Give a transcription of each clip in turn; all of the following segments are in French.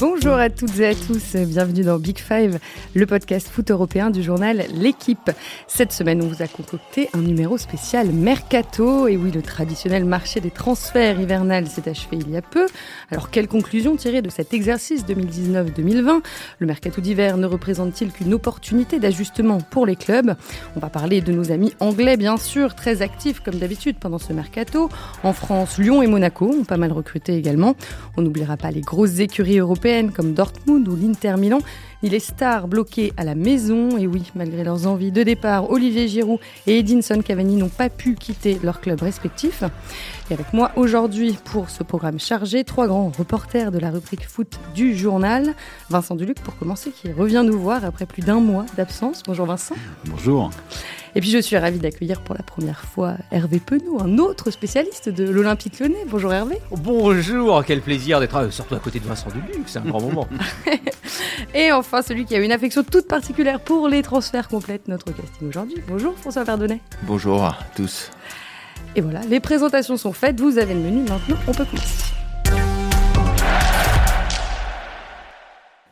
Bonjour à toutes et à tous, bienvenue dans Big Five, le podcast foot européen du journal L'équipe. Cette semaine, on vous a concocté un numéro spécial Mercato. Et oui, le traditionnel marché des transferts hivernal s'est achevé il y a peu. Alors, quelle conclusion tirer de cet exercice 2019-2020 Le Mercato d'hiver ne représente-t-il qu'une opportunité d'ajustement pour les clubs? On va parler de nos amis anglais, bien sûr, très actifs comme d'habitude pendant ce Mercato. En France, Lyon et Monaco ont pas mal recruté également. On n'oubliera pas les grosses écuries européennes comme Dortmund ou l'Inter Milan, ni les stars bloquées à la maison. Et oui, malgré leurs envies de départ, Olivier Giroud et Edinson Cavani n'ont pas pu quitter leur club respectif. Et avec moi aujourd'hui pour ce programme chargé, trois grands reporters de la rubrique foot du journal. Vincent Duluc pour commencer, qui revient nous voir après plus d'un mois d'absence. Bonjour Vincent. Bonjour. Et puis je suis ravie d'accueillir pour la première fois Hervé Penaud, un autre spécialiste de l'Olympique Lyonnais. Bonjour Hervé. Bonjour, quel plaisir d'être euh, surtout à côté de Vincent Duluc, c'est un grand moment. Et enfin celui qui a une affection toute particulière pour les transferts complètes, notre casting aujourd'hui. Bonjour François Verdonnet. Bonjour à tous. Et voilà, les présentations sont faites, vous avez le menu, maintenant on peut commencer.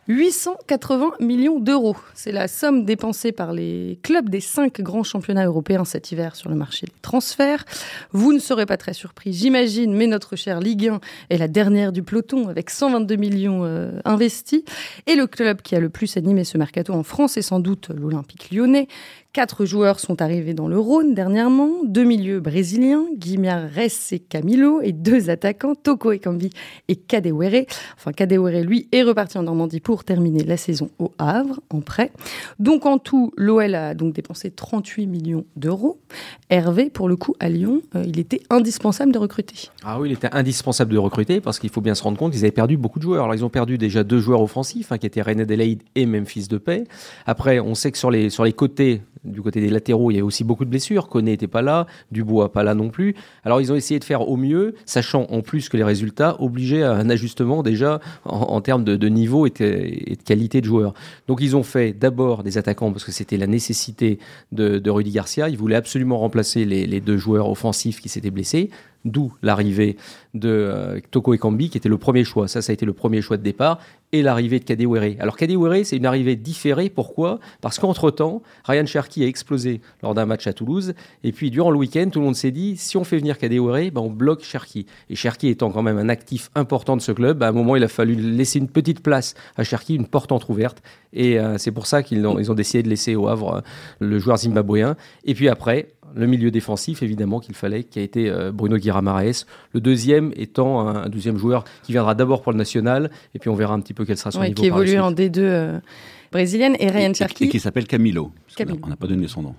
880 millions d'euros. C'est la somme dépensée par les clubs des cinq grands championnats européens cet hiver sur le marché des transferts. Vous ne serez pas très surpris, j'imagine, mais notre chère Ligue 1 est la dernière du peloton avec 122 millions euh, investis. Et le club qui a le plus animé ce mercato en France est sans doute l'Olympique lyonnais, Quatre joueurs sont arrivés dans le Rhône dernièrement, deux milieux brésiliens, Guimaraes et Camilo, et deux attaquants, Toko Ekambi et Kadewere. Enfin, Kadewere, lui, est reparti en Normandie pour terminer la saison au Havre, en prêt. Donc, en tout, l'OL a donc dépensé 38 millions d'euros. Hervé, pour le coup, à Lyon, euh, il était indispensable de recruter. Ah oui, il était indispensable de recruter parce qu'il faut bien se rendre compte qu'ils avaient perdu beaucoup de joueurs. Alors, ils ont perdu déjà deux joueurs offensifs, hein, qui étaient René Adelaide et Memphis Depay. Après, on sait que sur les, sur les côtés, du côté des latéraux, il y a aussi beaucoup de blessures. Koné n'était pas là, Dubois pas là non plus. Alors ils ont essayé de faire au mieux, sachant en plus que les résultats obligeaient à un ajustement déjà en, termes de, niveau et de, qualité de joueur. Donc ils ont fait d'abord des attaquants parce que c'était la nécessité de, Rudy Garcia. Ils voulaient absolument remplacer les deux joueurs offensifs qui s'étaient blessés d'où l'arrivée de euh, Toko Ekambi, qui était le premier choix. Ça, ça a été le premier choix de départ, et l'arrivée de Kadewere. Alors Kadewere, c'est une arrivée différée. Pourquoi? Parce qu'entre-temps, Ryan Cherky a explosé lors d'un match à Toulouse, et puis durant le week-end, tout le monde s'est dit, si on fait venir Kadewere, ben, on bloque Cherky. Et Cherky étant quand même un actif important de ce club, ben, à un moment, il a fallu laisser une petite place à Cherky, une porte entrouverte, et euh, c'est pour ça qu'ils ont, ils ont décidé de laisser au Havre euh, le joueur zimbabwéen. Et puis après, le milieu défensif, évidemment, qu'il fallait, qui a été euh, Bruno Guiramares. Le deuxième étant un, deuxième joueur qui viendra d'abord pour le national, et puis on verra un petit peu quel sera son niveau. Qui évolue en D2 euh, brésilienne, et Ryan Cherki. Et, qui s'appelle Camilo. On n'a pas donné son nom.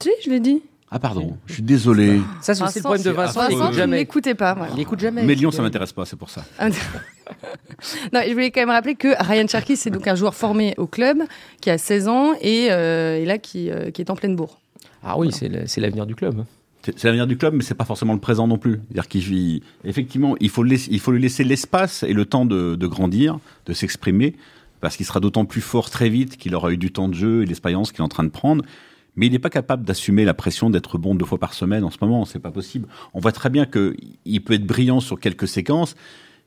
Si, je l'ai dit. Ah pardon, je suis désolé. Ça, c'est le problème de Vincent. Vincent, il ne l'écoutait pas. Il n'écoute jamais. Mais Lyon, ça m'intéresse pas, c'est pour ça. Ah, non, je voulais quand même rappeler que Ryan Cherky, c'est donc un joueur formé au club, qui a 16 ans et, euh, là qui, qui, est en pleine bourre. Ah oui, c'est l'avenir du club. C'est l'avenir du club, mais c'est pas forcément le présent non plus. C'est-à-dire qu'il effectivement, il faut, il faut lui laisser l'espace et le temps de, grandir, de s'exprimer, parce qu'il sera d'autant plus fort très vite qu'il aura eu du temps de jeu et l'expérience qu'il est en train de prendre. Mais il n'est pas capable d'assumer la pression d'être bon deux fois par semaine en ce moment. C'est pas possible. On voit très bien qu'il peut être brillant sur quelques séquences,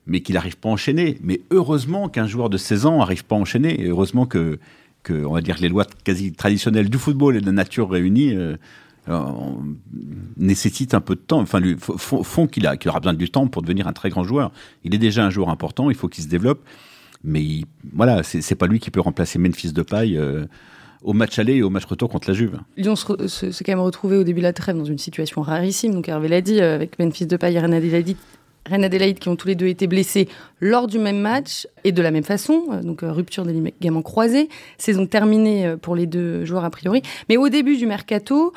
mais qu'il n'arrive pas à enchaîner. Mais heureusement qu'un joueur de 16 ans n'arrive pas à enchaîner. Et heureusement que que, on va dire, les lois quasi traditionnelles du football et de la nature réunies euh, euh, nécessitent un peu de temps, enfin, font, qu'il a, qu'il aura besoin du temps pour devenir un très grand joueur. Il est déjà un joueur important, il faut qu'il se développe, mais voilà, c'est pas lui qui peut remplacer Memphis de paille. Euh, au match aller et au match retour contre la Juve. Lyon s'est quand même retrouvé au début de la trêve dans une situation rarissime. Donc Hervé l'a dit, avec Memphis de paille et René dit Reine Adélaïde qui ont tous les deux été blessés lors du même match et de la même façon, euh, donc euh, rupture des ligaments croisés, saison terminée euh, pour les deux joueurs a priori. Mais au début du mercato,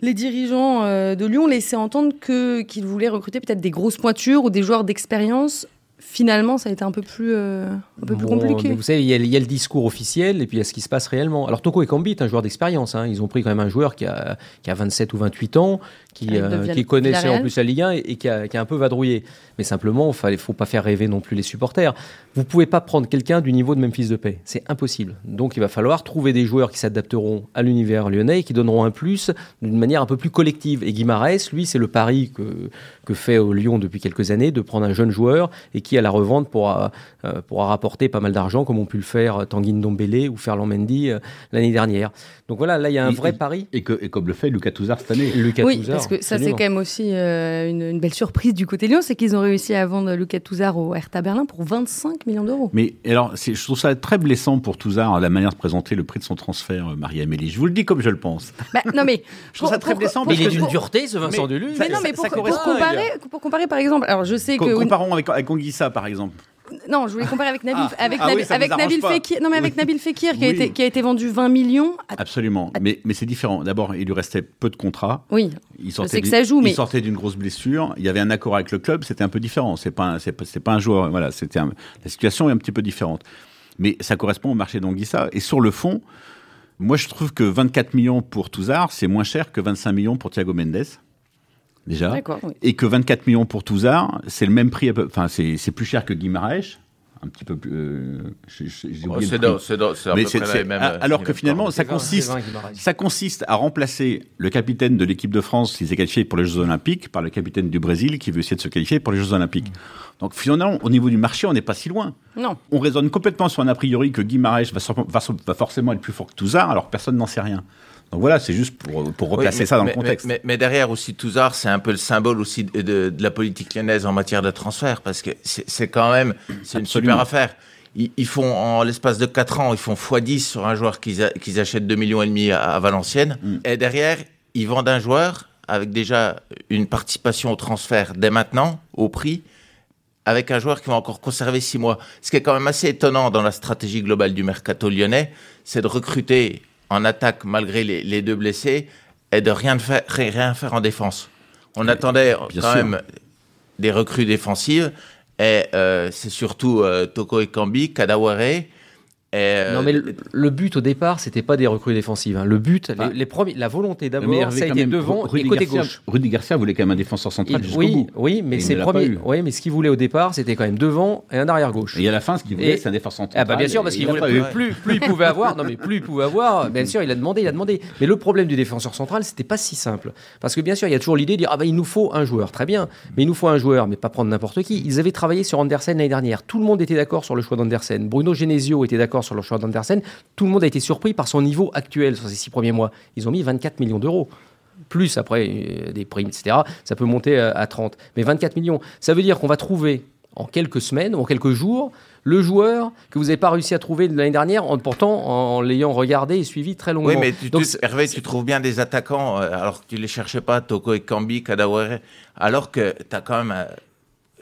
les dirigeants de Lyon laissaient entendre qu'ils voulaient recruter peut-être des grosses pointures ou des joueurs d'expérience finalement, ça a été un peu plus, euh, un peu plus compliqué. Vous savez, il y, a, le discours officiel et puis il y a ce qui se passe réellement. Alors, Toko Ekambi est un joueur d'expérience. Hein. Ils ont pris quand même un joueur qui a, qui a 27 ou 28 ans, qui, euh, qui connaissait en plus la Ligue 1 et, qui, a, qui, a, un peu vadrouillé. Mais simplement, il ne faut pas faire rêver non plus les supporters. Vous ne pouvez pas prendre quelqu'un du niveau de Memphis de paix. C'est impossible. Donc, il va falloir trouver des joueurs qui s'adapteront à l'univers lyonnais et qui donneront un plus d'une manière un peu plus collective. Et Guimarães, lui, c'est le pari que, que fait au Lyon depuis quelques années, de prendre un jeune joueur et qui à la revente pourra, euh, pourra rapporter pas mal d'argent, comme ont pu le faire Tanguy Ndombele ou Ferland Mendy euh, l'année dernière. Donc voilà, là il y a un vrai pari. Et, que, et comme le fait Lucas Touzard cette année. Lucas oui, parce que ça c'est quand même aussi euh, une, belle surprise du côté Lyon, c'est qu'ils ont réussi à vendre Lucas Touzard au Hertha Berlin pour 25 millions d'euros. Mais alors, je trouve ça très blessant pour Touzard, la manière de présenter le prix de son transfert, Marie-Amélie. Je vous le dis comme je le pense. Bah, non mais je trouve ça très blessant. mais il est d'une dureté, ce Vincent Delu. Mais non, mais pour, comparer, pour comparer par exemple, alors je sais que comparons avec, avec Onguissa par exemple. Non, je voulais comparer avec Nabil, ah. avec, ah avec Nabil Fekir. Non, mais avec Nabil Fekir qui, a été, qui a été vendu 20 millions. Absolument. Mais, mais c'est différent. D'abord, il lui restait peu de contrats. Oui. Il sortait que ça joue, mais... Il sortait d'une grosse blessure. Il y avait un accord avec le club. C'était un peu différent. C'est pas, c'est pas, un joueur. Voilà. C'était la situation est un petit peu différente. Mais ça correspond au marché d'Anguissa. Et sur le fond, moi, je trouve que 24 millions pour Touzard, c'est moins cher que 25 millions pour Thiago Mendes déjà. Et que 24 millions pour Touzard, c'est le même prix, enfin, c'est plus cher que Guimaraes. Un petit peu plus. Euh, c'est même. Alors que finalement, ça consiste, ça consiste à remplacer le capitaine de l'équipe de France qui s'est qualifié pour les Jeux Olympiques par le capitaine du Brésil qui veut essayer de se qualifier pour les Jeux Olympiques. Donc finalement, au niveau du marché, on n'est pas si loin. Non. On raisonne complètement sur un a priori que Guimaraes va, va, va forcément être plus fort que Touzard, alors personne n'en sait rien. Donc voilà, c'est juste pour, pour replacer ça dans le contexte. Mais, derrière aussi, Touzard, c'est un peu le symbole aussi de, de, la politique lyonnaise en matière de transfert, parce que c'est quand même c'est une super affaire. Ils, font, en l'espace de 4 ans, ils font x10 sur un joueur qu'ils achètent 2 millions et demi à, Valenciennes. Mm. Et derrière, ils vendent un joueur avec déjà une participation au transfert dès maintenant, au prix, avec un joueur qui va encore conserver 6 mois. Ce qui est quand même assez étonnant dans la stratégie globale du mercato lyonnais, c'est de recruter en attaque malgré les, deux blessés et de rien, faire, rien faire en défense. On attendait quand même des recrues défensives et euh, c'est surtout euh, Toko Ekambi, Kadaware euh, non, mais le, but au départ, c'était pas des recrues défensives. Hein. Le but, les, premiers, la volonté d'abord, ça a été devant et côté gauche. Rudy Garcia voulait quand même un défenseur central. oui, oui, mais c'est premier. Oui, mais ce qu'il voulait au départ, c'était quand même devant et un arrière gauche. Et à la fin, ce qu'il voulait, c'est un défenseur central. Ah bah bien sûr, parce qu'il voulait plus, plus, il pouvait avoir. Non, mais plus il pouvait avoir. Bien sûr, il a demandé, il a demandé. Mais le problème du défenseur central, c'était pas si simple, parce que bien sûr, il y a toujours l'idée de dire ah bah il nous faut un joueur, très bien, mais il nous faut un joueur, mais pas prendre n'importe qui. Ils avaient travaillé sur Andersen l'année dernière. Tout le monde était d'accord sur le choix d'Andersen. Bruno Genesio était d'accord sur le choix d'Andersen tout le monde a été surpris par son niveau actuel sur ces six premiers mois. Ils ont mis 24 millions d'euros. Plus après euh, des primes, etc. Ça peut monter euh, à 30. Mais 24 millions, ça veut dire qu'on va trouver en quelques semaines, en quelques jours, le joueur que vous n'avez pas réussi à trouver l'année dernière, en, pourtant en, l'ayant regardé et suivi très longuement. Oui, mais tu, Hervé, tu trouves bien des attaquants, euh, alors que tu ne les cherchais pas, Toko et Kambi, Kadawere, alors que tu as quand même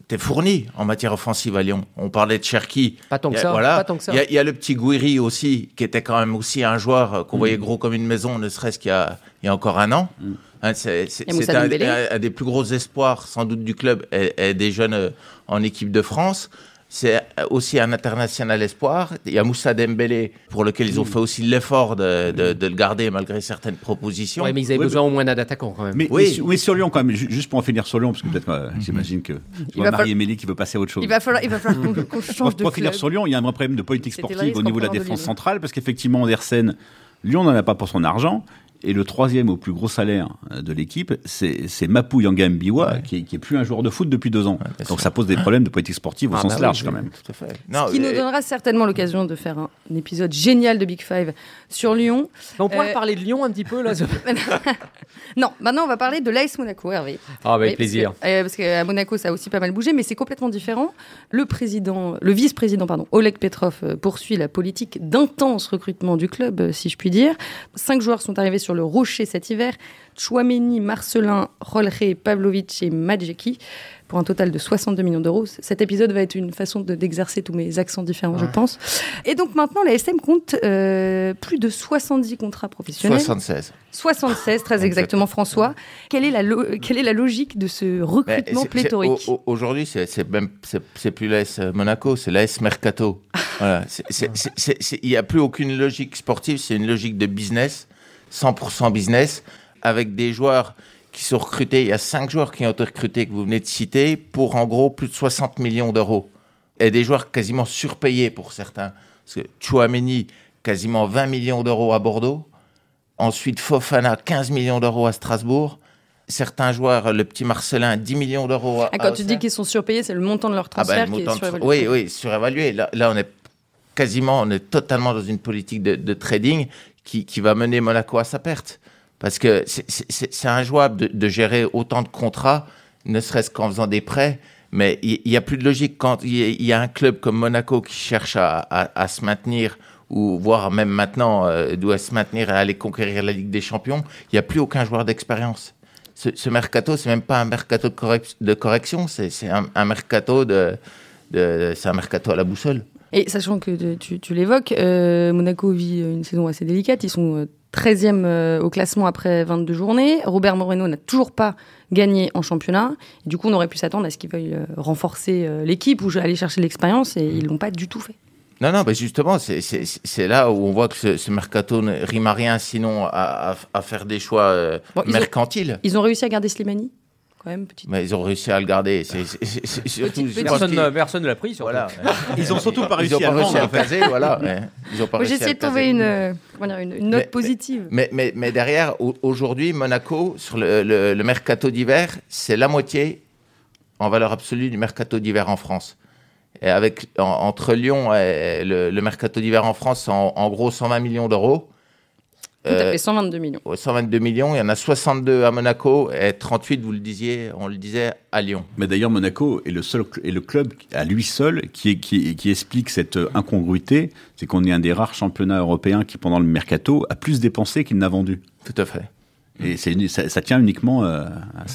t'es fourni en matière offensive à Lyon. On parlait de Cherki. Pas tant que ça. Voilà. Il y, a le petit Gouiri aussi, qui était quand même aussi un joueur euh, qu'on voyait mm. gros comme une maison, ne serait-ce qu'il y, a encore un an. Mm. Hein, c'est un, des plus gros espoirs, sans doute, du club et des jeunes euh, en équipe de France. C'est aussi un international espoir. Il y a Moussa Dembélé, pour lequel ils ont fait aussi l'effort de, le garder malgré certaines propositions. Oui, mais ils avaient besoin au moins d'un attaquant quand même. Mais, oui. mais, sur Lyon, quand même, juste pour en finir sur Lyon, parce que peut-être, euh, j'imagine que vois Marie-Émilie qui veut passer à autre chose. Il va falloir, il va falloir qu'on change de Pour finir sur Lyon, il y a un vrai problème de politique sportive au niveau de la défense centrale, parce qu'effectivement, Andersen, Lyon n'en a pas pour son argent. Et le troisième au plus gros salaire euh, de l'équipe, c'est Mapou Yanga Mbiwa, qui, est plus un joueur de foot depuis deux ans. Donc ça pose des problèmes de politique sportive au ah, sens bah large quand même. Ce qui nous donnera certainement l'occasion de faire un, épisode génial de Big Five sur Lyon. On pourrait euh, parler de Lyon un petit peu là Non, maintenant on va parler de l'AS Monaco, Hervé. Ah, avec plaisir. Euh, parce qu'à Monaco ça a aussi pas mal bougé, mais c'est complètement différent. Le président, le vice-président, pardon, Oleg Petrov poursuit la politique d'intense recrutement du club, si je puis dire. Cinq joueurs sont arrivés sur le rocher cet hiver. Chouameni, Marcelin, Rolleré, Pavlovic et Madjeki pour un total de 62 millions d'euros. Cet épisode va être une façon d'exercer tous mes accents différents, je pense. Et donc maintenant, la SM compte euh, plus de 70 contrats professionnels. 76. 76, très exactement, François. Quelle est, la quelle est la logique de ce recrutement pléthorique Aujourd'hui, c'est même c'est plus l'AS Monaco, c'est l'AS Mercato. voilà. Il n'y a plus aucune logique sportive, c'est une logique de business 100% business, avec des joueurs qui sont recrutés. Il y a cinq joueurs qui ont été recrutés, que vous venez de citer, pour en gros plus de 60 millions d'euros. Et des joueurs quasiment surpayés pour certains. Parce que Chouameni, quasiment 20 millions d'euros à Bordeaux. Ensuite, Fofana, 15 millions d'euros à Strasbourg. certains joueurs, le petit Marcelin, 10 millions d'euros. Ah, quand tu dis qu'ils sont surpayés, c'est le montant de leur ah ben, transfert qui est surévalué. Oui, oui, surévalué. Là, là, on est quasiment, on est totalement dans une politique de, trading qui, qui, va mener Monaco à sa perte. Parce que c'est injouable de, de gérer autant de contrats, ne serait-ce qu'en faisant des prêts. Mais il n'y a plus de logique quand il y, a un club comme Monaco qui cherche à, à, à se maintenir ou voire même maintenant euh, doit se maintenir et aller conquérir la Ligue des Champions. Il n'y a plus aucun joueur d'expérience. Ce, ce, mercato, c'est même pas un mercato de, de correction, c'est un, un, mercato de, de c'est un mercato à la boussole. Et sachant que tu, tu l'évoques, euh, Monaco vit une saison assez délicate. Ils sont 13e euh, au classement après 22 journées. Robert Moreno n'a toujours pas gagné en championnat. Du coup, on aurait pu s'attendre à ce qu'ils veuillent euh, renforcer l'équipe ou aller chercher l'expérience et ils l'ont pas du tout fait. Non, non, mais justement, c'est là où on voit que ce, mercato ne rime à rien sinon à, à, faire des choix mercantiles. Ils ont, ils ont réussi à garder Slimani? Mais ils ont réussi à le garder. personne ne l'a pris. Voilà. ils ont surtout pas réussi à le vendre. voilà. J'ai essayé de trouver une, euh, une, note positive. Mais, mais, mais, derrière, aujourd'hui, Monaco, sur le, le, mercato d'hiver, c'est la moitié en valeur absolue du mercato d'hiver en France. Et avec, entre Lyon et le, mercato d'hiver en France, en, en gros 120 millions d'euros. Tout à fait, 122 millions. 122 millions, il y en a 62 à Monaco et 38, vous le disiez, on le disait, à Lyon. Mais d'ailleurs, Monaco est le seul est le club à lui seul qui, qui, qui explique cette incongruité, c'est qu'on est un des rares championnats européens qui, pendant le mercato, a plus dépensé qu'il n'a vendu. Tout à fait. Et ça, ça, tient uniquement euh,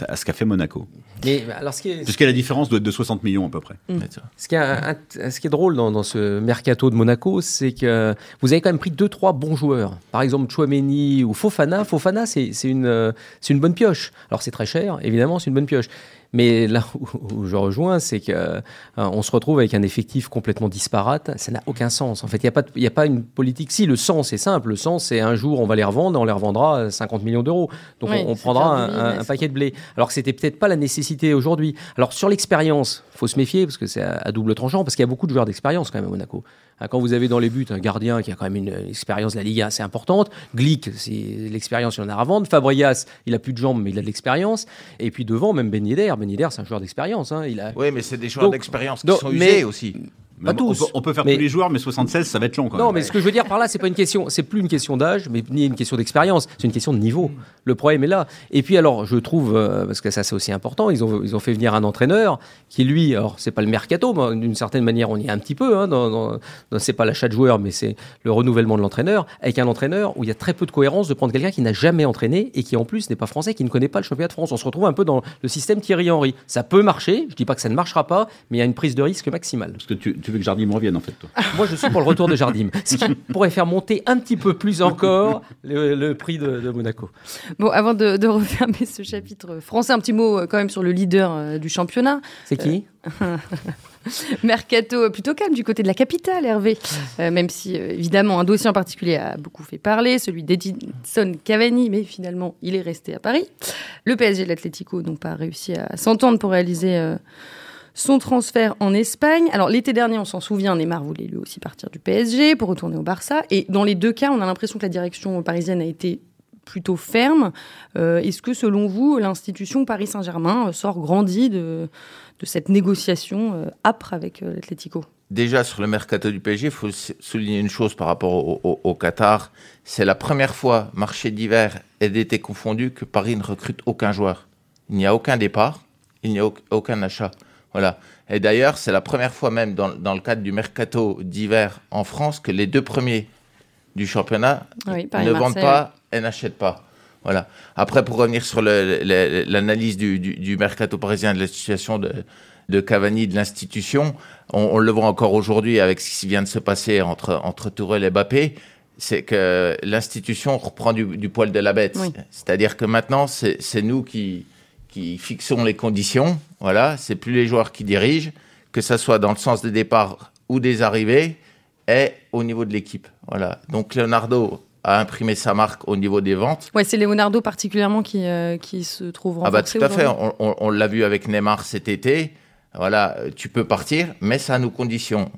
à, ce qu'a fait Monaco. Mais, alors, ce qui est... Puisque la différence doit être de 60 millions à peu près. Mm. Ce, qui est, ce, qui est, drôle dans, dans, ce mercato de Monaco, c'est que vous avez quand même pris deux trois bons joueurs. Par exemple, Chouameni ou Fofana. Fofana, c'est une, une bonne pioche. Alors c'est très cher, évidemment, c'est une bonne pioche. Mais là où, je rejoins, c'est qu'on euh, on se retrouve avec un effectif complètement disparate. Ça n'a aucun sens. En fait, il n'y a, pas a pas une politique. Si, le sens est simple. Le sens, c'est un jour, on va les revendre, on les revendra 50 millions d'euros. Donc, on, prendra un, paquet de blé. Alors que c'était peut-être pas la nécessité aujourd'hui. Alors, sur l'expérience, faut se méfier parce que c'est à, double tranchant, parce qu'il y a beaucoup de joueurs d'expérience quand même à Monaco. Hein, quand vous avez dans les buts un gardien qui a quand même une expérience de la Liga assez importante, Glick, c'est l'expérience, il en a à vendre. Fabrias, il a plus de jambes, mais il a de l'expérience. Et puis devant, même Ben Yedder. Ben Yedder, c'est un joueur d'expérience. Hein. Il a... Oui, mais c'est des joueurs d'expérience qui sont usés aussi. Pas tous. On peut, faire tous les joueurs, mais 76, ça va être long. Quand non, mais ce que je veux dire par là, c'est pas une question, c'est plus une question d'âge, mais ni une question d'expérience, c'est une question de niveau. Le problème est là. Et puis alors, je trouve, euh, parce que ça c'est aussi important, ils ont, ils ont fait venir un entraîneur qui lui, alors c'est pas le mercato, mais d'une certaine manière on y est un petit peu. Hein, dans, dans, c'est pas l'achat de joueurs, mais c'est le renouvellement de l'entraîneur, avec un entraîneur où il y a très peu de cohérence de prendre quelqu'un qui n'a jamais entraîné et qui en plus n'est pas français, qui ne connaît pas le championnat de France. On se retrouve un peu dans le système Thierry Henry. Ça peut marcher, je dis pas que ça ne marchera pas, mais il y a une prise de risque maximale. Parce que tu, tu veux que Jardim revienne en fait. Toi. Moi, je suis pour le retour de Jardim, ce qui pourrait faire monter un petit peu plus encore le, prix de, Monaco. Bon, avant de, refermer ce chapitre français, un petit mot euh, quand même sur le leader euh, du championnat. C'est qui euh, Mercato plutôt calme du côté de la capitale, Hervé. même si, évidemment, un dossier en particulier a beaucoup fait parler, celui d'Edinson Cavani, mais finalement, il est resté à Paris. Le PSG et l'Atlético n'ont pas réussi à s'entendre pour réaliser son transfert en Espagne. Alors l'été dernier, on s'en souvient, Neymar voulait lui aussi partir du PSG pour retourner au Barça. Et dans les deux cas, on a l'impression que la direction parisienne a été plutôt ferme. Euh, est-ce que selon vous, l'institution Paris Saint-Germain sort grandi de, de cette négociation euh, âpre avec euh, l'Atlético? Déjà sur le mercato du PSG, il faut souligner une chose par rapport au, Qatar. C'est la première fois, marché d'hiver et d'été confondu, que Paris ne recrute aucun joueur. Il n'y a aucun départ, il n'y a aucun achat. Voilà. Et d'ailleurs, c'est la première fois même dans, dans, le cadre du mercato d'hiver en France que les deux premiers du championnat ne vendent pas et n'achètent pas. Voilà. Après, pour revenir sur l'analyse du, du, du, mercato parisien de la situation de, de Cavani, de l'institution, on, on, le voit encore aujourd'hui avec ce qui vient de se passer entre, entre Tourelle et Mbappé, c'est que l'institution reprend du, du, poil de la bête. C'est-à-dire que maintenant, c'est nous qui, qui fixons les conditions. Voilà, c'est plus les joueurs qui dirigent, que ce soit dans le sens des départs ou des arrivées, et au niveau de l'équipe. Voilà. Donc Leonardo a imprimé sa marque au niveau des ventes. Ouais, c'est Leonardo particulièrement qui, euh, qui se trouve Ah bah tout à fait. On, on, l'a vu avec Neymar cet été. Voilà, tu peux partir, mais ça a nos conditions.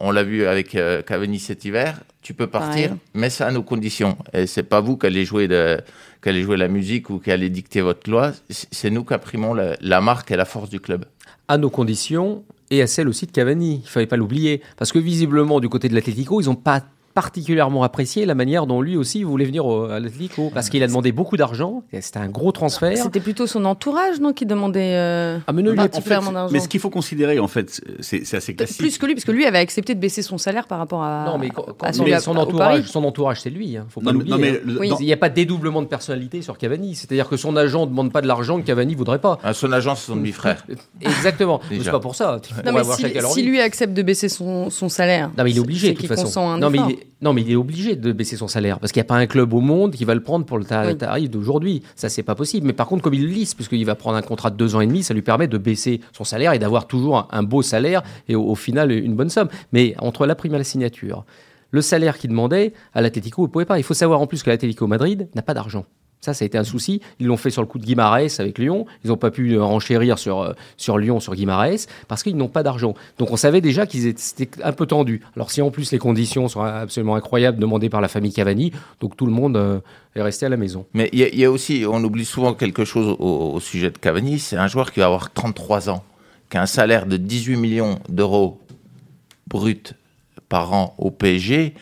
On l'a vu avec euh, Cavani cet hiver. Tu peux partir, Pareil. mais c'est à nos conditions. Et c'est pas vous qui allez jouer de, qui allez jouer la musique ou qui allez dicter votre loi. C'est nous qui imprimons la, la marque et la force du club. à nos conditions et à celles aussi de Cavani. Il fallait pas l'oublier. Parce que visiblement, du côté de l'Atlético, ils n'ont pas particulièrement apprécié la manière dont lui aussi voulait venir au- à l'Atlético. Parce qu'il a demandé beaucoup d'argent. et C'était un gros transfert. C'était plutôt son entourage, non, qui demandait euh, Ah, mais non, il est- particulièrement En fait, d'argent. mais ce qu'il faut considérer, en fait, c'est c'est assez classique. Plus que lui, parce que lui avait accepté de baisser son salaire par rapport à, Non, mais quand, celui mais son entourage, son c'est lui. Hein. Faut Non, pas mais- l'oublier. non, mais hein. le- Oui. dans- Il n'y a pas de dédoublement de personnalité sur Cavani. C'est-à-dire que son agent ne demande pas de l'argent que Cavani voudrait pas. Ah, son agent, c'est son demi-frère. Exactement. Déjà. C'est pas pour ça. Non, mais si, lui accepte de baisser son, son salaire, Non, mais il est obligé de toute qu'il façon. non, mais effort. Non, mais il est obligé de baisser son salaire parce qu'il n'y a pas un club au monde qui va le prendre pour le Oui. tarif d'aujourd'hui. Ça, c'est pas possible. Mais par contre, comme il le lisse, puisqu'il va prendre un contrat de deux ans et demi, ça lui permet de baisser son salaire et d'avoir toujours un, un beau salaire et au, au final une bonne somme. Mais entre la prime à la signature, le salaire qu'il demandait à l'Atlético, il ne pouvait pas. Il faut savoir en plus que l'Atlético Madrid n'a pas d'argent. Ça, ça a été un souci. Ils l'ont fait sur le coup de Guimarães avec Lyon. Ils n'ont pas pu euh, enchérir sur, euh, sur Lyon, sur Guimarães, parce qu'ils n'ont pas d'argent. Donc on savait déjà qu'ils étaient un peu tendu. Alors si en plus les conditions sont absolument incroyables demandées par la famille Cavani, donc tout le monde euh, est resté à la maison. Mais il y, a- aussi, on oublie souvent quelque chose au, au sujet de Cavani, c'est un joueur qui va avoir 33 ans, qui a un salaire de 18 millions d'euros brut par an au PSG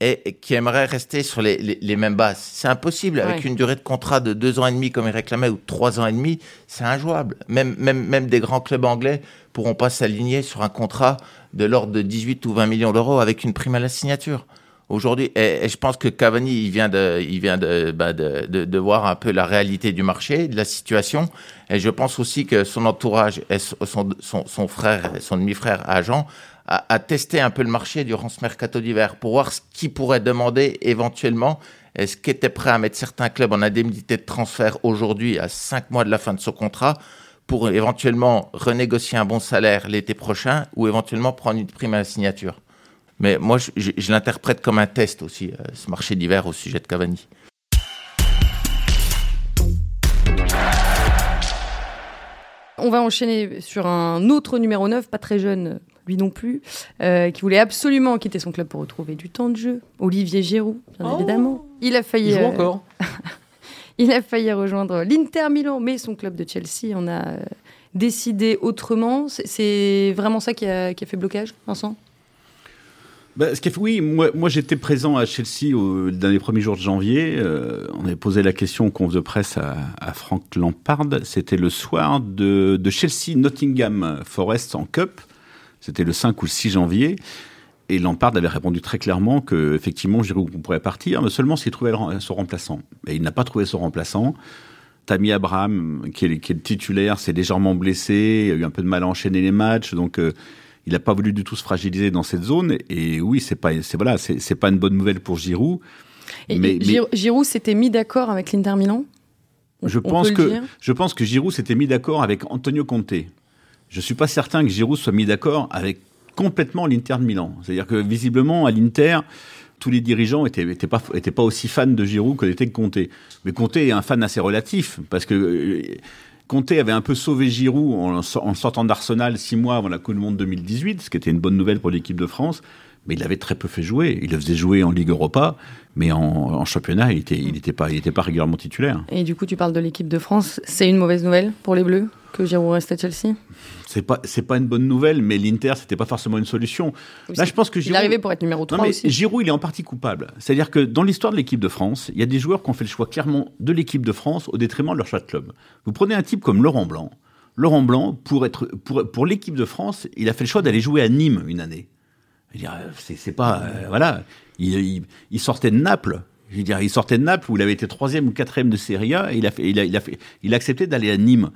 et, qui aimerait rester sur les, les- les mêmes bases. C'est impossible avec Ouais. une durée de contrat de deux ans et demi comme il réclamait ou trois ans et demi, c'est injouable. Même, même, même des grands clubs anglais pourront pas s'aligner sur un contrat de l'ordre de 18 ou 20 millions d'euros avec une prime à la signature. Aujourd'hui, et, et je pense que Cavani, il vient de, il vient de, bah, de, de, de voir un peu la réalité du marché, de la situation. Et je pense aussi que son entourage, et son, son, son frère, son demi-frère agent, a testé un peu le marché durant ce mercato d'hiver pour voir ce qui pourrait demander éventuellement. Est-ce qu'il était prêt à mettre certains clubs en indemnité de transfert aujourd'hui à cinq mois de la fin de son contrat pour éventuellement renégocier un bon salaire l'été prochain ou éventuellement prendre une prime à la signature? Mais moi, je l'interprète comme un test aussi, euh, ce marché d'hiver au sujet de Cavani. On va enchaîner sur un autre numéro 9, pas très jeune, lui non plus, euh, qui voulait absolument quitter son club pour retrouver du temps de jeu. Olivier Giroud, bien Oh. évidemment. Il a failli, Il joue euh, encore. il a failli rejoindre l'Inter Milan, mais son club de Chelsea en a euh, décidé autrement. C'est- vraiment ça qui a, qui a fait blocage, Vincent? Bah, ce qui a fait- oui, moi, moi j'étais présent à Chelsea au, dans les premiers jours de janvier. Euh, on avait posé la question qu'on de presse à, à Frank Lampard. C'était le soir de, de Chelsea-Nottingham Forest en Cup. C'était le 5 ou le 6 janvier. Et Lampard avait répondu très clairement que effectivement Giroud pourrait partir, mais seulement s'il trouvait son remplaçant. Et il n'a pas trouvé son remplaçant. Tammy Abraham, qui est, qui est le titulaire, s'est légèrement blessé, il a eu un peu de mal à enchaîner les matchs, donc euh, il n'a pas voulu du tout se fragiliser dans cette zone. Et oui, c'est pas, c'est voilà, c'est c'est pas une bonne nouvelle pour Giroud. Et Mais- Gir- Giroud s'était mis d'accord avec l'Inter Milan? Je pense que je pense que Giroud s'était mis d'accord avec Antonio Conte. Je suis pas certain que Giroud soit mis d'accord avec complètement l'Inter de Milan. C'est-à-dire que visiblement à l'Inter, tous les dirigeants étaient, étaient pas aussi fans de Giroud que l'était Conte. Mais Conte est un fan assez relatif parce que euh, Conte avait un peu sauvé Giroud en, en sortant d'Arsenal six mois avant la Coupe du Monde 2018, ce qui était une bonne nouvelle pour l'équipe de France. Mais il avait très peu fait jouer. Il le faisait jouer en Ligue Europa, mais en, en championnat, il était, il était pas, il était pas régulièrement titulaire. Et du coup, tu parles de l'équipe de France. C'est une mauvaise nouvelle pour les Bleus que Giroud reste à Chelsea? C'est pas, c'est pas une bonne nouvelle, mais l'Inter, c'était pas forcément une solution. Là, je pense que Il Giroud. est arrivé pour être numéro Non, 3 mais aussi. Giroud, il est en partie coupable. C'est-à-dire que dans l'histoire de l'équipe de France, il y a des joueurs qui ont fait le choix clairement de l'équipe de France au détriment de leur choix de club. Vous prenez un type comme Laurent Blanc. Laurent Blanc, pour, être, pour, pour l'équipe de France, il a fait le choix d'aller jouer à Nîmes une année. Dire, C'est pas. euh, voilà. Il, il- il sortait de Naples. Je veux dire, il sortait de Naples où il avait été troisième ou quatrième de Serie A et il a, fait, il a, il a, fait, il a accepté d'aller à Nîmes.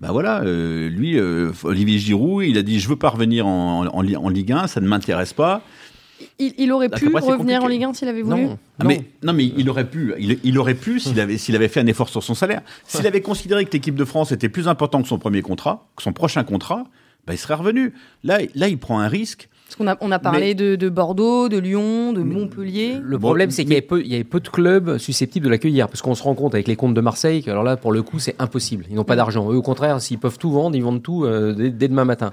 Ben voilà, euh, lui, euh, Olivier Giroud, il a dit je veux pas revenir en, en, en Ligue 1, ça ne m'intéresse pas. Il, il aurait Parce pu revenir en. Ligue 1 s'il avait voulu Non. Ah, mais, non, mais il aurait pu, il, il aurait pu s'il avait, s'il avait fait un effort sur son salaire. S'il avait considéré que l'équipe de France était plus important que son premier contrat, que son prochain contrat, ben il serait revenu. Là, là, il prend un risque. Parce qu'on a, on a parlé Mais- de, de Bordeaux, de Lyon, de Montpellier. Le problème, c'est qu'il y, mais- avait peu- il y avait peu de clubs susceptibles de l'accueillir. Parce qu'on se rend compte avec les comptes de Marseille que, alors là, pour le coup, c'est impossible. Ils n'ont pas d'argent. Eux, au contraire, s'ils peuvent tout vendre, ils vendent tout euh, dès, dès demain matin.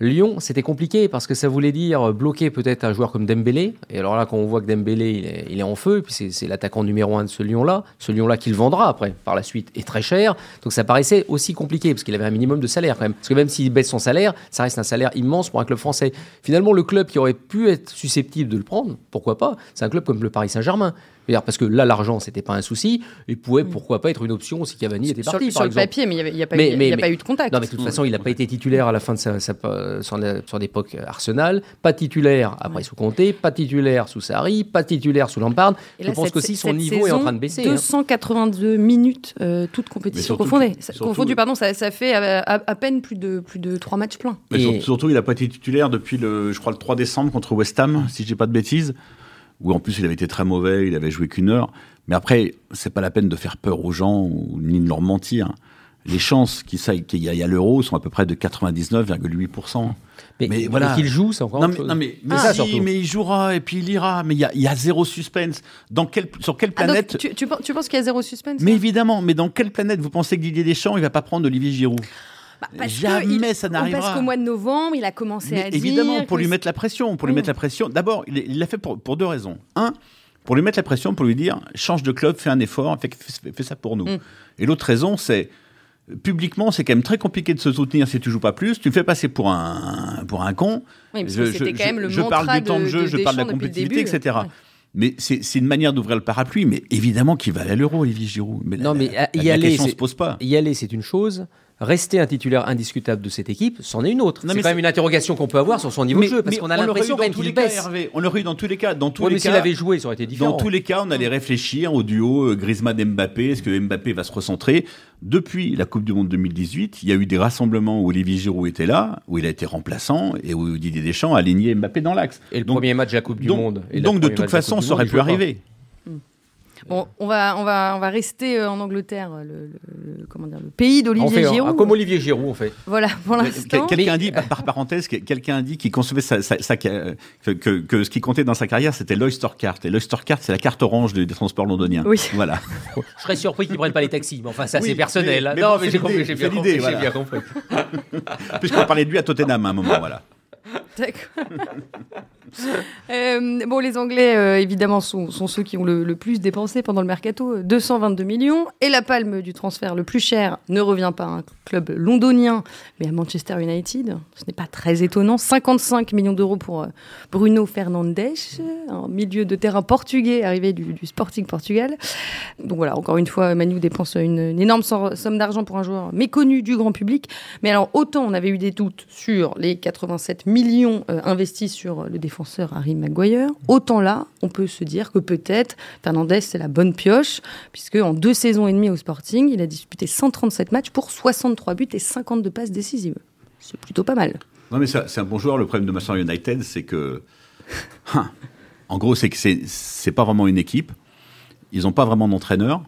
Lyon, c'était compliqué parce que ça voulait dire bloquer peut-être un joueur comme Dembélé. Et alors là, quand on voit que Dembélé, il est, en feu, puis c'est- c'est l'attaquant numéro un de ce Lyon-là, ce Lyon-là qu'il vendra après, par la suite, est très cher. Donc ça paraissait aussi compliqué parce qu'il avait un minimum de salaire quand même. Parce que même s'il baisse son salaire, ça reste un salaire immense pour un club français. Finalement, le club qui aurait pu être susceptible de le prendre, pourquoi pas C'est un club comme le Paris Saint-Germain. C'est-à-dire Parce que là, l'argent, c'était pas un souci, et pouvait pourquoi pas être une option si Cavani était Sur, parti, sur par le exemple. papier, mais il n'y a, pas, Mais- eu, il a pas de contact. Non, mais de toute façon, il n'a pas été titulaire à la fin de sa, sa- son, son époque Arsenal, pas titulaire après sous Conte, pas titulaire sous Sarri, pas titulaire sous Lampard. Et Je pense qu'aussi son niveau est en train de baisser. hein. 282 minutes, euh, toutes compétitions confondues. confondues, pardon, ça, ça fait à, à- à peine plus de, plus de 3 matchs pleins. Mais Et- surtout, il n'a pas été titulaire depuis le, je crois, le 3 décembre contre West Ham, si je dis pas de bêtises. Où en plus il avait été très mauvais, il avait joué qu'une heure. Mais après, c'est pas la peine de faire peur aux gens ou ni de leur mentir. Les chances qu'il y a, a l'euro sont à peu près de 99,8%. Mais, Mais mais voilà. qu'il joue, c'est encore Non mais, chose. non mais, mais ça, si, surtout. mais il jouera et puis il ira. Mais il y a, il y a zéro suspense. Dans sur quelle Ah, donc, planète tu, tu, penses- tu penses qu'il y a zéro suspense Mais évidemment, mais dans quelle planète vous pensez que Didier Deschamps il va pas prendre Olivier Giroud? Bah, parce Jamais il- ça on- n'arrivera. Parce qu'au mois de novembre, il a commencé Mais à évidemment, dire pour lui mettre la pression, pour lui Oui. mettre la pression. D'abord, il l'a fait pour, pour deux raisons. Un, pour lui mettre la pression, pour lui dire change de club, fais un effort, fais, fais- fais ça pour nous. Mm. Et l'autre raison, c'est publiquement, c'est quand même très compliqué de se soutenir si tu joues pas plus. Tu me fais passer pour un pour un con. Oui, parce Je- que c'était je- quand même le je parle du temps de de- jeu, de je parle de la compétitivité, etc. Ouais. Mais c'est c'est une manière d'ouvrir le parapluie. Mais évidemment qu'il va aller à l'euro, Olivier Giroud. Mais Non, la, mais, la- y la aller, question c'est- se pose pas. Y aller, c'est une chose. Rester un titulaire indiscutable de cette équipe, c'en est une autre. C'est quand même une interrogation qu'on peut avoir sur son niveau de jeu, parce qu'on a l'impression qu'il les cas, baisse. Hervé. On l'aurait eu dans tous les cas. Dans tous Ouais, les mais s'il avait joué, ça aurait été différent. Dans tous les cas, on allait réfléchir au duo euh, Griezmann-Mbappé. Est-ce que Mbappé va se recentrer? Depuis la Coupe du Monde 2018, il y a eu des rassemblements où Olivier Giroud était là, où il a été remplaçant et où Didier Deschamps a aligné Mbappé dans l'axe. Et le Donc- premier match de la Coupe du donc, Monde. et donc de toute façon, ça aurait pu arriver. Bon, on va, on va, on va rester euh, en Angleterre, le, le- le- comment dire, le pays d'Olivier Giroud. comme Olivier Giroud, on fait. Voilà, pour l'instant. Quelqu'un dit, par, par parenthèse, que- quelqu'un dit qu'il concevait sa, sa- sa- que, que- que ce qui comptait dans sa carrière, c'était l'Oyster Card. Et l'Oyster Card, c'est la carte orange des, des transports londoniens. Oui. Voilà. Je serais surpris qu'ils prennent pas les taxis, mais enfin, ça, Oui, c'est personnel. mais- mais non, bon, mais c'est j'ai compris, l'idée, j'ai bien voilà. bien compris. Puisqu'on parlait de lui à Tottenham à un moment, voilà. Euh, bon, les Anglais, euh, évidemment, sont, ceux qui ont le, plus dépensé pendant le mercato, euh, 222 millions. Et la palme du transfert le plus cher ne revient pas à un club londonien, mais à Manchester United. Ce n'est pas très étonnant. 55 millions d'euros pour euh, Bruno Fernandes, un milieu de terrain portugais arrivé du, Sporting Portugal. Donc voilà, encore une fois, Manu dépense une, une énorme somme d'argent pour un joueur méconnu du grand public. Mais alors, autant on avait eu des doutes sur les 87 millions euh, investis sur le défenseur Harry Maguire, autant là, on peut se dire que peut-être Fernandez, c'est la bonne pioche, puisque en deux saisons et demie au Sporting, il a disputé 137 matchs pour 63 buts et 52 passes décisives. C'est plutôt pas mal. Non, mais c'est un bon joueur. Le problème de Manchester United, c'est que. Hein, en gros, c'est que c'est pas vraiment une équipe. Ils n'ont pas vraiment d'entraîneur.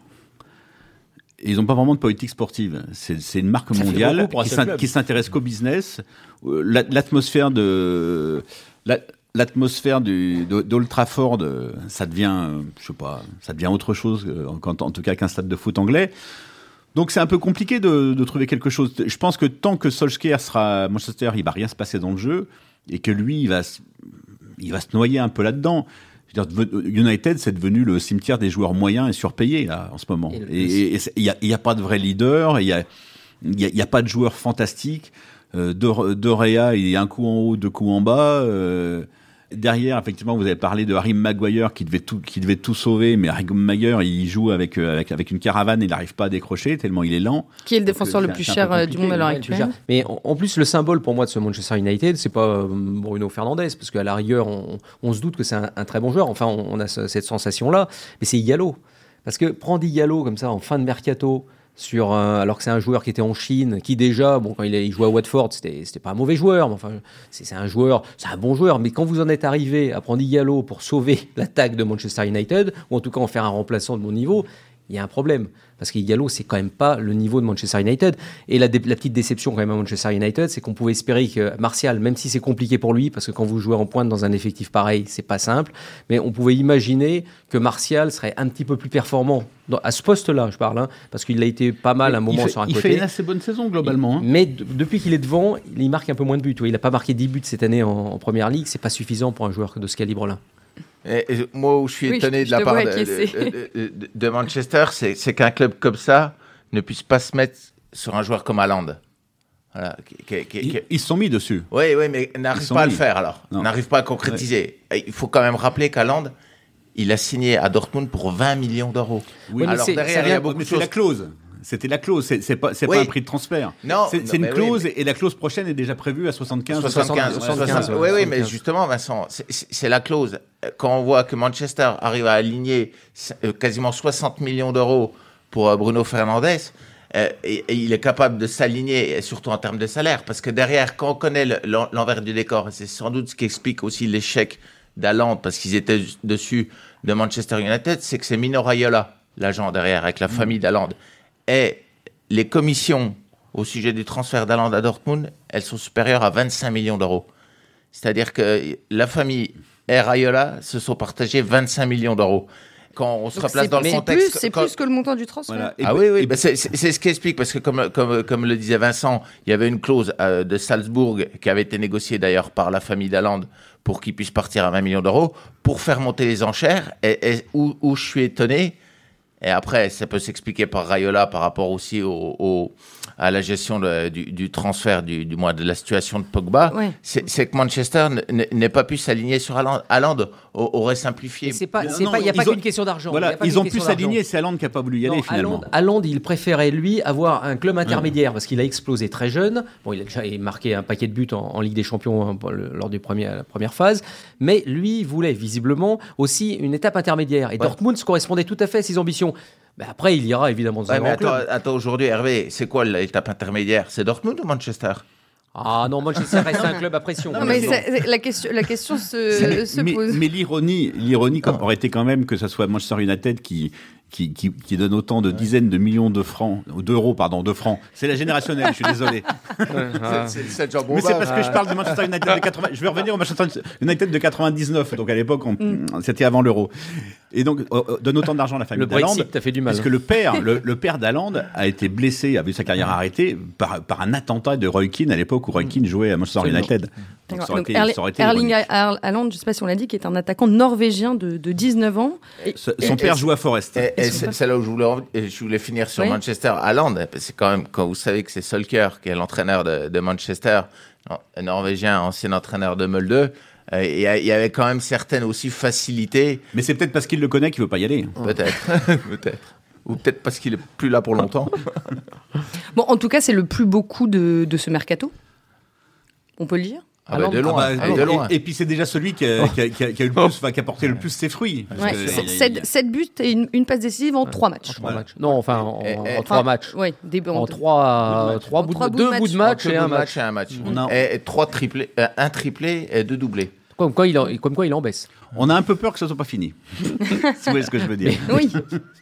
Ils n'ont pas vraiment de politique sportive. C'est, une marque mondiale qui, s'intéresse qu'au business. Euh, la- L'atmosphère de. la- L'atmosphère d'Old Trafford, euh, ça devient, euh, je sais pas, ça devient autre chose, en, en tout cas qu'un stade de foot anglais. Donc c'est un peu compliqué de, de trouver quelque chose. Je pense que tant que Solskjaer sera à Manchester, il va rien se passer dans le jeu et que lui, il va, il va se noyer un peu là-dedans. De- United, c'est devenu le cimetière des joueurs moyens et surpayés là en ce moment. Et il n'y a, il y a pas de vrai leader, il n'y a, y a, il y a pas de joueurs fantastiques. Euh, Dor- Dorea, il est un coup en haut, deux coups en bas. Euh, Derrière, effectivement, vous avez parlé de Harry Maguire qui devait tout, qui devait tout sauver, mais Harry Maguire, il joue avec, euh, avec, avec une caravane, il n'arrive pas à décrocher tellement il est lent. Qui est le défenseur c'est le plus cher euh, du monde à l'heure actuelle. Mais en, en plus, le symbole pour moi de ce Manchester United, c'est pas euh, Bruno Fernandes, parce qu'à la rigueur, on, on se doute que c'est un, un très bon joueur. Enfin, on, on a ce- cette sensation-là. Mais c'est Yallo. Parce que prendre Yallo comme ça en fin de mercato, sur un- alors que c'est un joueur qui était en Chine, qui déjà, bon, quand il, il jouait à Watford, c'était c'était pas un mauvais joueur, mais enfin, c'est un joueur, c'est un bon joueur. Mais quand vous en êtes arrivé à prendre Yallo pour sauver l'attaque de Manchester United, ou en tout cas en faire un remplaçant de bon niveau, il y a un problème. Parce qu'Igalo, c'est quand même pas le niveau de Manchester United. Et la, la petite déception quand même à Manchester United, c'est qu'on pouvait espérer que Martial, même si c'est compliqué pour lui, parce que quand vous jouez en pointe dans un effectif pareil, c'est pas simple, mais on pouvait imaginer que Martial serait un petit peu plus performant à ce poste-là, je parle, hein, parce qu'il a été pas mal un moment sur un il côté. Il fait une assez bonne saison globalement. Hein. Mais depuis qu'il est devant, il marque un peu moins de buts. Il n'a pas marqué 10 buts cette année en, en première ligue. C'est pas suffisant pour un joueur de ce calibre-là. Et, et moi, où je suis Oui, étonné je- de la part de, acquiescer. de- de- de Manchester, c'est qu'un club comme ça ne puisse pas se mettre sur un joueur comme Haaland. Voilà, qui- qui- qui- qui- Ils, se sont mis dessus. Oui, oui, mais Ils n'arrive pas à mis. le faire alors. N'arrive pas à concrétiser. Il faut quand même rappeler qu'Haaland, il a signé à Dortmund pour 20 millions d'euros. Oui, mais alors c'est- derrière, ça il y a beaucoup de c'est choses. la clause. C'était la clause. C'est pas, Oui. pas un prix de transfert. Non, c'est une oui, clause mais- et la clause prochaine est déjà prévue à 75. 75, 75, 75, ouais, oui, oui, mais 75. justement, Vincent, c'est- la clause. Quand on voit que Manchester arrive à aligner euh, quasiment 60 millions d'euros pour euh, Bruno Fernandes, euh, et, et il est capable de s'aligner, surtout en termes de salaire, parce que derrière, quand on connaît le- l'en- l'envers du décor, c'est sans doute ce qui explique aussi l'échec d'Aland, parce qu'ils étaient dessus de Manchester United, c'est que c'est Mino Raiola, l'agent derrière, avec la famille d'Aland. Et les commissions au sujet du transfert d'Aland à Dortmund, elles sont supérieures à 25 millions d'euros. C'est-à-dire que la famille et Raiola se sont partagés 25 millions d'euros. Quand on se Donc replace c'est- dans le contexte... plus- C'est quand- plus que le montant du transfert. Voilà. Ah oui, oui, et bah c'est ce qui explique, parce que comme, comme, comme le disait Vincent, il y avait une clause euh, de Salzbourg qui avait été négociée d'ailleurs par la famille d'Aland pour qu'il puisse partir à 20 millions d'euros, pour faire monter les enchères, et, et où, où je suis étonné, et après ça peut s'expliquer par Rayola par rapport aussi au, au- à la gestion de- du, du transfert, du, du moins de la situation de Pogba, Ouais. c'est c'est que Manchester n'ait pas pu s'aligner sur Haaland. Haaland au- aurait simplifié. C'est pas, il n'y a ils pas ont- qu'une question d'argent. Voilà, ils ont pu s'aligner. C'est Hollande qui n'a pas voulu y aller Non, finalement. Haaland, Haaland, il préférait lui avoir un club intermédiaire parce qu'il a explosé très jeune. Bon, il a déjà marqué un paquet de buts en, en Ligue des Champions hein, lors du premier, la première phase, mais lui voulait visiblement aussi une étape intermédiaire. Et Dortmund correspondait tout à fait à ses ambitions. Mais après, il ira évidemment dans Ouais, un mais grand attends, club. attends aujourd'hui, Hervé, c'est quoi l'étape intermédiaire? C'est Dortmund ou Manchester? Ah non, Manchester reste un club à pression. Non, mais la question, la question se, C'est- se mais, pose. mais l'ironie, l'ironie comme- aurait été quand même que ce soit Manchester United qui, qui, qui, qui donne autant de dizaines de millions de francs, ou d'euros, pardon, de francs. C'est la générationnelle, je suis désolé. Ah. C'est Mais c'est parce que je parle de Manchester United de 80. Je vais revenir au Manchester United de 99. Donc à l'époque, on- c'était avant l'euro. Et donc, euh, euh, donne autant d'argent à la famille Le. Brexit t'a fait du mal. Parce que le père, le, le père a été blessé, a vu sa carrière arrêtée par, par un attentat de Roy Keane à l'époque où Roy Keane jouait à Manchester. United. Donc, D'accord. ça aurait Donc, été- Erling- ça aurait été Erling ironique. Ha- Haaland, je ne sais pas si on l'a dit, qui est un attaquant norvégien de, de 19 ans. Et- Son Et- père et- joue à Forest. C'est là où je voulais, je voulais finir sur Oui. Manchester. Haaland, c'est quand même, quand vous savez que c'est Solskjaer qui est l'entraîneur de, de Manchester, Norvégien, ancien entraîneur de Molde, il y a- il y avait quand même certaines aussi facilités, Mais c'est peut-être parce qu'il le connaît qu'il veut pas y aller. peut-être. peut-être. Ou peut-être parce qu'il est plus là pour longtemps. Bon, en tout cas, c'est le plus beau coup de, de ce mercato. On peut le dire Ah bah, de loin. Ah bah, ah, de et- loin. Et, puis c'est déjà celui qui a, qui a- qui a- qui a eu le plus, enfin, qui a porté le plus ses fruits. Parce Ouais, que c'est- il y a- sept- sept buts et une, une passe décisive en trois matchs. Trois matchs. Non, enfin, en, Et- et- en trois Enfin, matchs. Oui, des En trois, trois bouts trois de, bouts de match. bouts de match Deux et un match. et un match. On a- Et, et trois triplés, euh, un triplé et deux doublés. Comme quoi, il en, comme quoi il en baisse. On a un peu peur que ça soit pas fini. si vous voyez ce que je veux dire. Oui.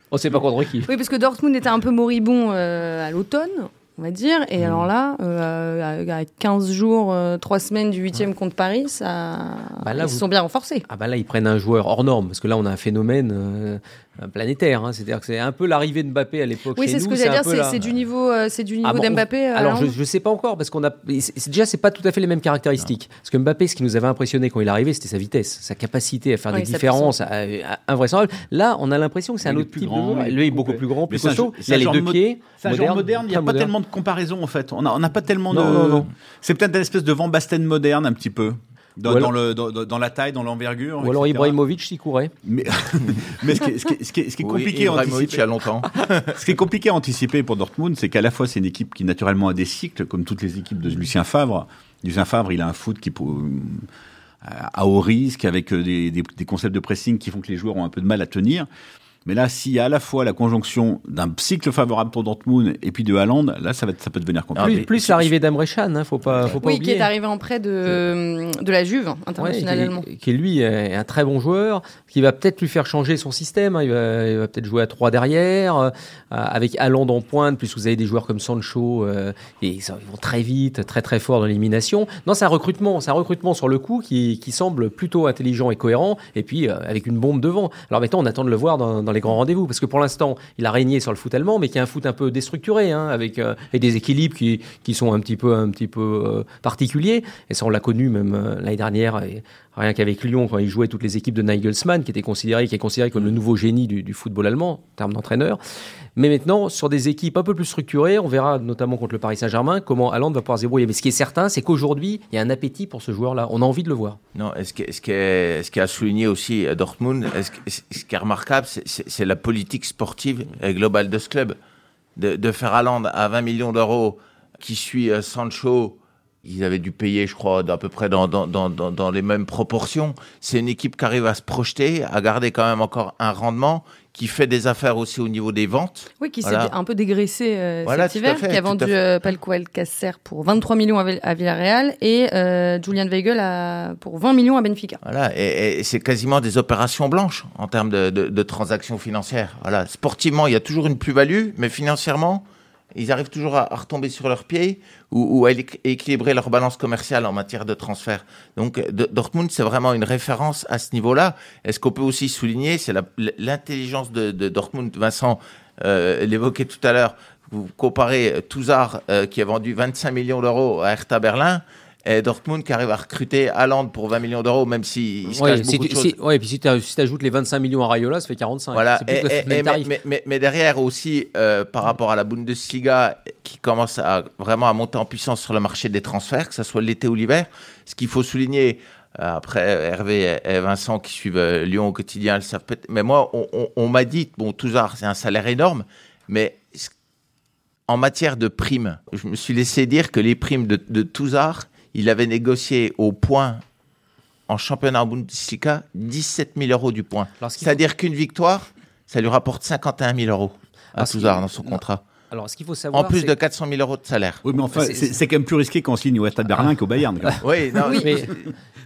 On sait pas contre qui. oui, parce que Dortmund était un peu moribond euh, à l'automne, on va dire. Et alors là, euh, à à 15 jours, 3 semaines du 8 contre Paris, ça... Bah là, ils vous- se sont bien renforcés. Ah bah là, ils prennent un joueur hors norme, parce que là, on a un phénomène euh, planétaire. hein. C'est-à-dire que c'est un peu l'arrivée de Mbappé à l'époque Oui, c'est ce que j'allais dire, c'est la- du niveau, euh, c'est du niveau Ah bon, d'Mbappé. euh, Alors, je, je sais pas encore, parce qu'on a. déjà, c'est pas tout à fait les mêmes caractéristiques. Parce que Mbappé, ce qui nous avait impressionné quand il est arrivé, c'était sa vitesse, sa capacité à faire Oui, des différences à- à- invraisemblables. Là, on a l'impression que c'est un autre plus type grand, de Lui, il est beaucoup plus grand, plus costaud. Il c'est a les genre deux pieds. C'est un genre moderne, il n'y a pas tellement de comparaison en fait. On n'a pas tellement Non, de. non, non. C'est peut-être une espèce de Van Basten moderne un petit peu. Dans, Ou alors- dans le, dans, dans la taille, dans l'envergure. Ou alors etc. Ibrahimovic, s'il courait. Mais, mais ce, qui est, ce qui est- ce qui est- ce qui est Oui, compliqué à Ibrahimovic, il y a anticiper, longtemps. ce qui est compliqué à anticiper pour Dortmund, c'est qu'à la fois c'est une équipe qui naturellement a des cycles, comme toutes les équipes de Lucien Favre. Lucien Favre, il a un foot qui pour- à haut risque, avec euh, des, des- des concepts de pressing qui font que les joueurs ont un peu de mal à tenir. Mais là, s'il y a à la fois la conjonction d'un cycle favorable pour Dortmund et puis de Haaland, là, ça, va, ça peut devenir compliqué. Plus, plus l'arrivée d'Amre Can, hein, faut pas, faut pas oui, oublier. qui est arrivé en prêt de, de la Juve internationalement. Ouais, qui, qui, lui est un très bon joueur, qui va peut-être lui faire changer son système. Hein. Il va, peut-être jouer à 3 derrière, euh, avec Haaland en pointe, puisque vous avez des joueurs comme Sancho, euh, et ils vont très vite, très très fort dans l'élimination. Non, c'est un recrutement, c'est un recrutement sur le coup qui, qui, semble plutôt intelligent et cohérent, et puis euh, avec une bombe devant. Alors maintenant, on attend de le voir dans, dans les grands rendez-vous, parce que pour l'instant, il a régné sur le foot allemand, mais qui est un foot un peu déstructuré, hein, avec, euh, des équilibres qui, sont un petit peu, un petit peu euh, particuliers. Et ça, on l'a connu même l'année dernière, rien qu'avec Lyon, quand il jouait toutes les équipes de Nigelsmann, qui était considéré, qui est considéré comme le nouveau génie du, football allemand en termes d'entraîneur. Mais maintenant, sur des équipes un peu plus structurées, on verra notamment contre le Paris Saint-Germain comment Haaland va pouvoir se débrouiller. Mais ce qui est certain, c'est qu'aujourd'hui, il y a un appétit pour ce joueur-là. On a envie de le voir. Non, ce qui, est, qui a souligné aussi Dortmund, ce, qui est remarquable, c'est la politique sportive globale de ce club. De, faire Haaland à 20 millions d'euros, qui suit Sancho, ils avaient dû payer, je crois, à peu près dans, dans, dans, dans les mêmes proportions. C'est une équipe qui arrive à se projeter, à garder quand même encore un rendement, qui fait des affaires aussi au niveau des ventes. Oui, qui voilà. s'est un peu dégraissé euh, voilà, cet hiver, fait, qui a vendu euh, Palco Alcacer pour 23 millions à, à Villarreal et euh, Julian Weigel à, pour 20 millions à Benfica. Voilà, et, et c'est quasiment des opérations blanches en termes de, de, de transactions financières. Voilà, sportivement, il y a toujours une plus-value, mais financièrement, ils arrivent toujours à, à, retomber sur leurs pieds ou, ou à équilibrer leur balance commerciale en matière de transfert. Donc Dortmund, c'est vraiment une référence à ce niveau-là. Et ce qu'on peut aussi souligner, c'est l'intelligence de, de, Dortmund. Vincent euh, l'évoquait tout à l'heure. Vous comparez Touzard, euh, qui a vendu 25 millions d'euros à Hertha Berlin, et Dortmund qui arrive à recruter Haaland pour 20 millions d'euros, même s'il si se ouais, cache beaucoup de choses. Ouais, et puis si tu si ajoutes les 25 millions à Rayola, ça fait 45. Voilà, et, et, et mais, mais, mais, derrière aussi, euh, par rapport à la Bundesliga, qui commence à vraiment à monter en puissance sur le marché des transferts, que ce soit l'été ou l'hiver, ce qu'il faut souligner, euh, après Hervé et Vincent qui suivent euh, Lyon au quotidien, le savent mais moi, on, on, on m'a dit, bon, Touzard, c'est un salaire énorme, mais en matière de primes, je me suis laissé dire que les primes de, de Touzard, il avait négocié au point en championnat Bundesliga 17 000 euros du point. C'est-à-dire qu'une victoire, ça lui rapporte 51 000 euros à Touzard dans son non. contrat. Alors, ce qu'il faut savoir, en plus de 400 000 euros de salaire. Oui, mais enfin, c'est quand même plus risqué qu'on signe au Hertha Berlin qu'au Bayern. oui, non, oui. mais,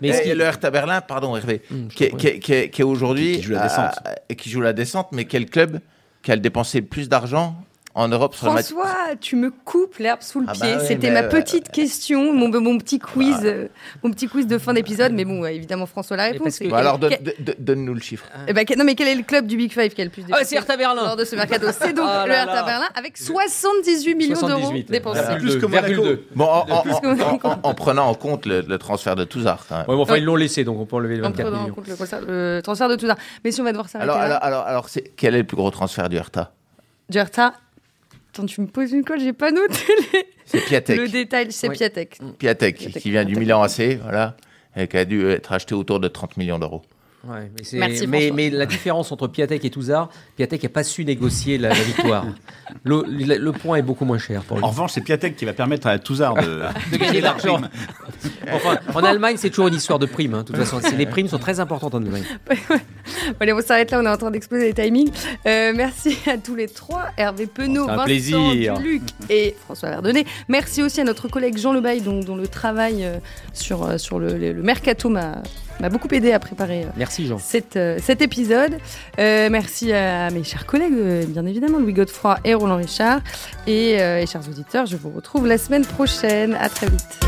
mais et le Hertha Berlin, pardon Hervé, mmh, qui, est, qui, est, qui, est, qui est aujourd'hui qui, joue la descente, euh, qui joue la descente, mais quel club qui a dépensé le plus d'argent en Europe sur François, le tu me coupes l'herbe sous le ah pied. Bah oui, C'était ma euh... petite question, mon, mon petit quiz, ah. euh, mon petit quiz de fin d'épisode. Mais bon, évidemment, François la réponse. Que... Bah alors, donne, donne-nous le chiffre. Eh ben, non, mais quel est le club du Big Five? Qui a le plus dépensé ah, C'est Hertha Berlin. Lors de ce mercato, c'est donc ah le Hertha Berlin avec 78 millions d'euros dépensés. Ah, plus que Monaco. Bon, en, en, en, en, prenant en compte le, le transfert de Touzard. Ouais, bon, enfin, ils l'ont laissé, donc on peut enlever les 24 millions. En compte le, transfert de Touzard. Mais si on va devoir s'arrêter. Alors, alors, alors, alors quel est le plus gros transfert du Hertha? Du Hertha Attends, tu me poses une colle, j'ai pas noté les... C'est Piatek. le détail, c'est oui. Piatek. Piatek. Piatek. qui vient du Milan AC, voilà, et qui a dû être acheté autour de 30 millions d'euros. Ouais, mais, Merci, mais, mais, la différence entre Piatek et Touzard, Piatek n'a pas su négocier la, la victoire. le, le, le, point est beaucoup moins cher pour lui. En revanche, c'est Piatek qui va permettre à Touzard de, de gagner de l'argent. enfin, en Allemagne, c'est toujours une histoire de primes. Hein, de toute façon, les primes sont très importantes en Allemagne. Allez, on s'arrête là, on est en train d'exploser les timings. Euh, merci à tous les trois, Hervé Penaud, Vincent plaisir. Duluc et François Verdonnet. Merci aussi à notre collègue Jean Lebaille, dont, dont le travail euh, sur, euh, sur le, le, le mercato m'a m'a beaucoup aidé à préparer merci Jean. Cette, euh, cet épisode. Euh, merci à mes chers collègues, euh, bien évidemment, Louis Godefroy et Roland Richard. Et, et chers auditeurs, je vous retrouve la semaine prochaine. À très vite.